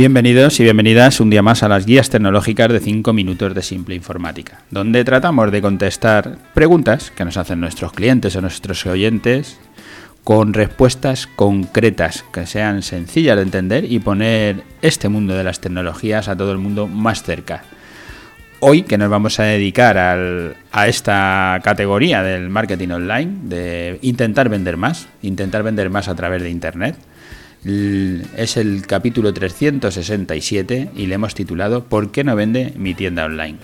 Bienvenidos y bienvenidas un día más a las guías tecnológicas de 5 minutos de simple informática, donde tratamos de contestar preguntas que nos hacen nuestros clientes o nuestros oyentes con respuestas concretas que sean sencillas de entender y poner este mundo de las tecnologías a todo el mundo más cerca. Hoy que nos vamos a dedicar a esta categoría del marketing online, de intentar vender más, intentar vender más a través de Internet, es el capítulo 367 y le hemos titulado ¿Por qué no vende mi tienda online?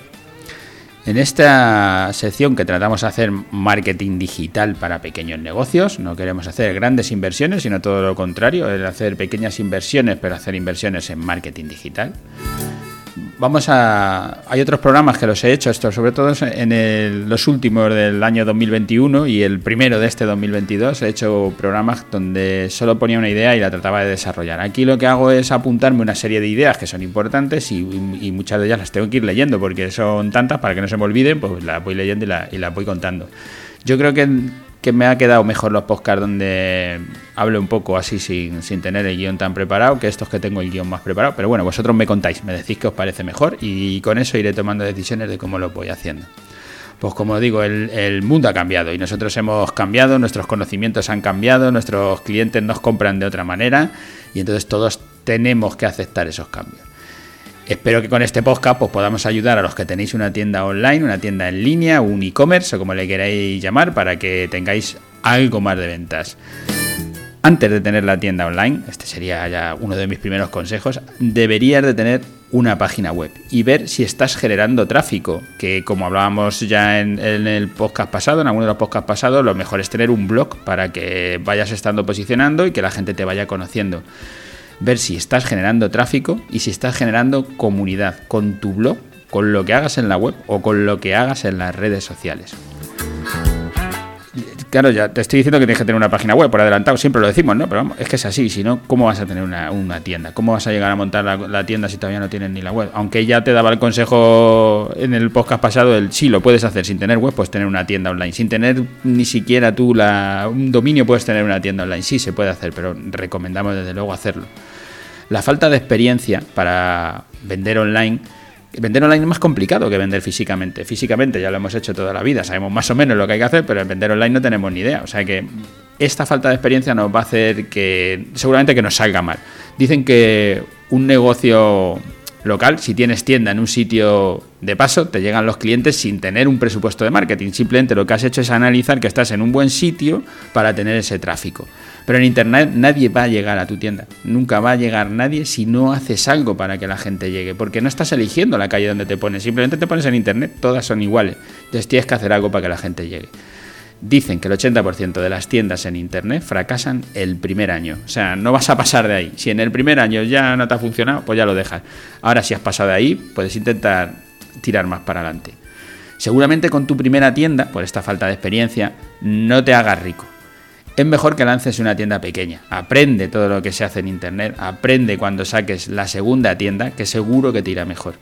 En esta sección que tratamos de hacer marketing digital para pequeños negocios, no queremos hacer grandes inversiones, sino todo lo contrario, hacer pequeñas inversiones, pero hacer inversiones en marketing digital vamos a. Hay otros programas que los he hecho, esto sobre todo en los últimos del año 2021 y el primero de este 2022. He hecho programas donde solo ponía una idea y la trataba de desarrollar. Aquí lo que hago es apuntarme una serie de ideas que son importantes y, muchas de ellas las tengo que ir leyendo porque son tantas para que no se me olviden, pues las voy leyendo y las voy contando. Yo creo que que me ha quedado mejor los podcasts donde hablo un poco así sin, sin, tener el guion tan preparado que estos que tengo el guion más preparado. Pero bueno, vosotros me contáis, me decís que os parece mejor y con eso iré tomando decisiones de cómo lo voy haciendo. Pues como digo, el, el mundo ha cambiado y nosotros hemos cambiado, nuestros conocimientos han cambiado, nuestros clientes nos compran de otra manera y entonces todos tenemos que aceptar esos cambios. Espero que con este podcast pues, podamos ayudar a los que tenéis una tienda online, una tienda en línea, un e-commerce o como le queráis llamar, para que tengáis algo más de ventas. Antes de tener la tienda online, este sería ya uno de mis primeros consejos, deberías de tener una página web y ver si estás generando tráfico, que como hablábamos ya en, en, el podcast pasado, en alguno de los podcasts pasados, lo mejor es tener un blog para que vayas estando posicionando y que la gente te vaya conociendo ver si estás generando tráfico y si estás generando comunidad con tu blog, con lo que hagas en la web o con lo que hagas en las redes sociales. Claro, ya te estoy diciendo que tienes que tener una página web, por adelantado siempre lo decimos, ¿no? Pero vamos, es que es así, si no, ¿cómo vas a tener una, tienda? ¿Cómo vas a llegar a montar la, tienda si todavía no tienes ni la web? Aunque ya te daba el consejo en el podcast pasado, el sí, lo puedes hacer sin tener web, puedes tener una tienda online. Sin tener ni siquiera tú la, un dominio, puedes tener una tienda online. Sí, se puede hacer, pero recomendamos desde luego hacerlo. La falta de experiencia para vender online Vender online es más complicado que vender físicamente. Físicamente ya lo hemos hecho toda la vida, sabemos más o menos lo que hay que hacer, pero en vender online no tenemos ni idea. O sea que esta falta de experiencia nos va a hacer que seguramente que nos salga mal. Dicen que un negocio local, si tienes tienda en un sitio de paso, te llegan los clientes sin tener un presupuesto de marketing. Simplemente lo que has hecho es analizar que estás en un buen sitio para tener ese tráfico. Pero en Internet nadie va a llegar a tu tienda. Nunca va a llegar nadie si no haces algo para que la gente llegue. Porque no estás eligiendo la calle donde te pones. Simplemente te pones en Internet. Todas son iguales. Entonces tienes que hacer algo para que la gente llegue. Dicen que el 80% de las tiendas en Internet fracasan el primer año. O sea, no vas a pasar de ahí. Si en el primer año ya no te ha funcionado, pues ya lo dejas. Ahora, si has pasado de ahí, puedes intentar tirar más para adelante. Seguramente con tu primera tienda, por esta falta de experiencia, no te hagas rico es mejor que lances una tienda pequeña. Aprende todo lo que se hace en Internet, aprende cuando saques la segunda tienda, que seguro que te irá mejor.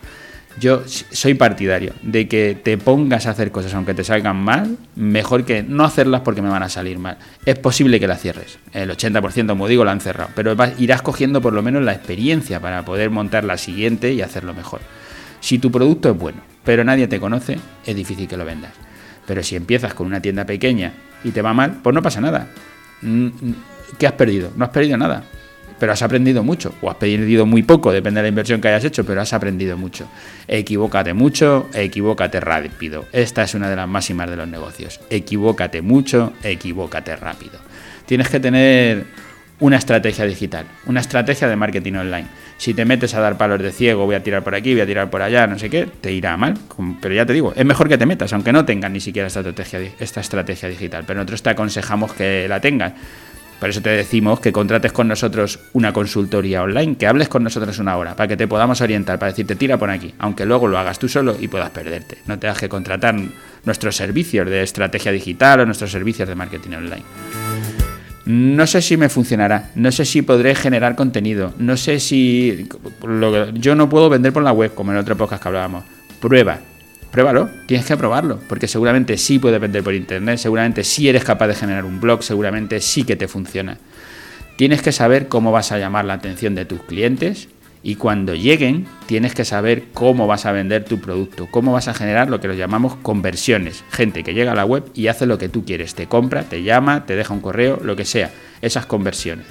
Yo soy partidario de que te pongas a hacer cosas aunque te salgan mal, mejor que no hacerlas porque me van a salir mal. Es posible que las cierres. El 80%, como digo, la han cerrado. Pero irás cogiendo por lo menos la experiencia para poder montar la siguiente y hacerlo mejor. Si tu producto es bueno, pero nadie te conoce, es difícil que lo vendas. Pero si empiezas con una tienda pequeña y te va mal, pues no pasa nada. Mm, mm, ¿Qué has perdido? No has perdido nada. Pero has aprendido mucho, o has perdido muy poco, depende de la inversión que hayas hecho, pero has aprendido mucho. Equivócate mucho, equivócate rápido. Esta es una de las máximas de los negocios. Equivócate mucho, equivócate rápido. Tienes que tener una estrategia digital, una estrategia de marketing online. Si te metes a dar palos de ciego, voy a tirar por aquí, voy a tirar por allá, no sé qué, te irá mal. Pero ya te digo, es mejor que te metas, aunque no tengas ni siquiera esta estrategia, esta estrategia digital. Pero nosotros te aconsejamos que la tengas. Por eso te decimos que contrates con nosotros una consultoría online, que hables con nosotros una hora, para que te podamos orientar, para decirte tira por aquí, aunque luego lo hagas tú solo y puedas perderte. No te que contratar nuestros servicios de estrategia digital o nuestros servicios de marketing online. No sé si me funcionará, no sé si podré generar contenido, no sé si... yo no puedo vender por la web, como en otro podcast que hablábamos. Prueba, pruébalo, tienes que probarlo, porque seguramente sí puedes vender por internet, seguramente sí eres capaz de generar un blog, seguramente sí que te funciona. Tienes que saber cómo vas a llamar la atención de tus clientes Y cuando lleguen, tienes que saber cómo vas a vender tu producto, cómo vas a generar lo que lo llamamos conversiones. Gente que llega a la web y hace lo que tú quieres, te compra, te llama, te deja un correo, lo que sea. Esas conversiones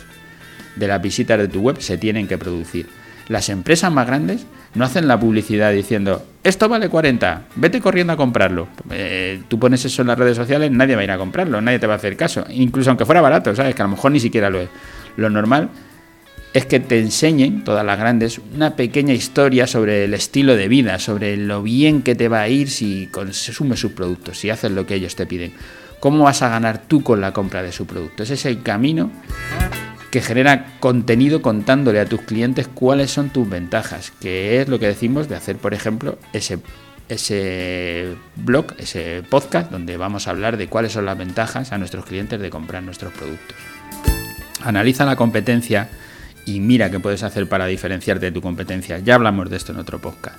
de las visitas de tu web se tienen que producir. Las empresas más grandes no hacen la publicidad diciendo, esto vale 40, vete corriendo a comprarlo. Eh, tú pones eso en las redes sociales, nadie va a ir a comprarlo, nadie te va a hacer caso. Incluso aunque fuera barato, ¿sabes? Que a lo mejor ni siquiera lo es. Lo normal es que te enseñen, todas las grandes, una pequeña historia sobre el estilo de vida, sobre lo bien que te va a ir si consumes sus productos, si haces lo que ellos te piden. ¿Cómo vas a ganar tú con la compra de su producto? Ese es el camino que genera contenido contándole a tus clientes cuáles son tus ventajas, que es lo que decimos de hacer, por ejemplo, ese, ese blog, ese podcast, donde vamos a hablar de cuáles son las ventajas a nuestros clientes de comprar nuestros productos. Analiza la competencia y mira qué puedes hacer para diferenciarte de tu competencia. Ya hablamos de esto en otro podcast.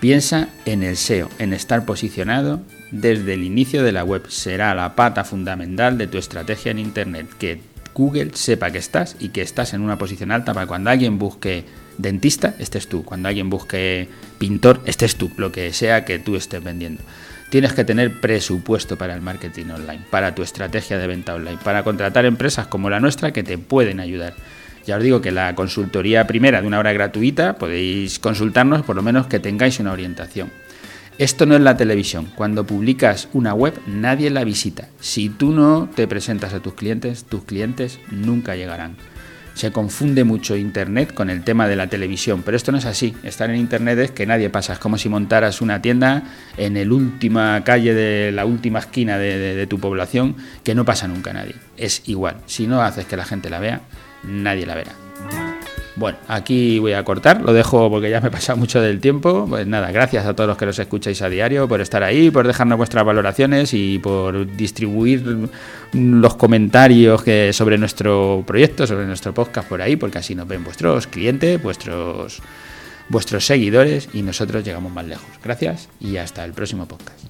Piensa en el SEO, en estar posicionado desde el inicio de la web. Será la pata fundamental de tu estrategia en Internet, que Google sepa que estás y que estás en una posición alta para cuando alguien busque dentista, estés tú. Cuando alguien busque pintor, estés tú, lo que sea que tú estés vendiendo. Tienes que tener presupuesto para el marketing online, para tu estrategia de venta online, para contratar empresas como la nuestra que te pueden ayudar. Ya os digo que la consultoría primera de una hora gratuita podéis consultarnos por lo menos que tengáis una orientación. Esto no es la televisión. Cuando publicas una web, nadie la visita. Si tú no te presentas a tus clientes, tus clientes nunca llegarán. Se confunde mucho Internet con el tema de la televisión, pero esto no es así. Estar en Internet es que nadie pasa. Es como si montaras una tienda en la última calle de la última esquina de, tu población, que no pasa nunca nadie. Es igual. Si no haces que la gente la vea, nadie la verá. Bueno, aquí voy a cortar, lo dejo porque ya me he pasado mucho del tiempo. Pues nada, gracias a todos los que los escucháis a diario por estar ahí, por dejarnos vuestras valoraciones y por distribuir los comentarios que sobre nuestro proyecto, sobre nuestro podcast por ahí, porque así nos ven vuestros clientes, vuestros vuestros seguidores y nosotros llegamos más lejos. Gracias y hasta el próximo podcast.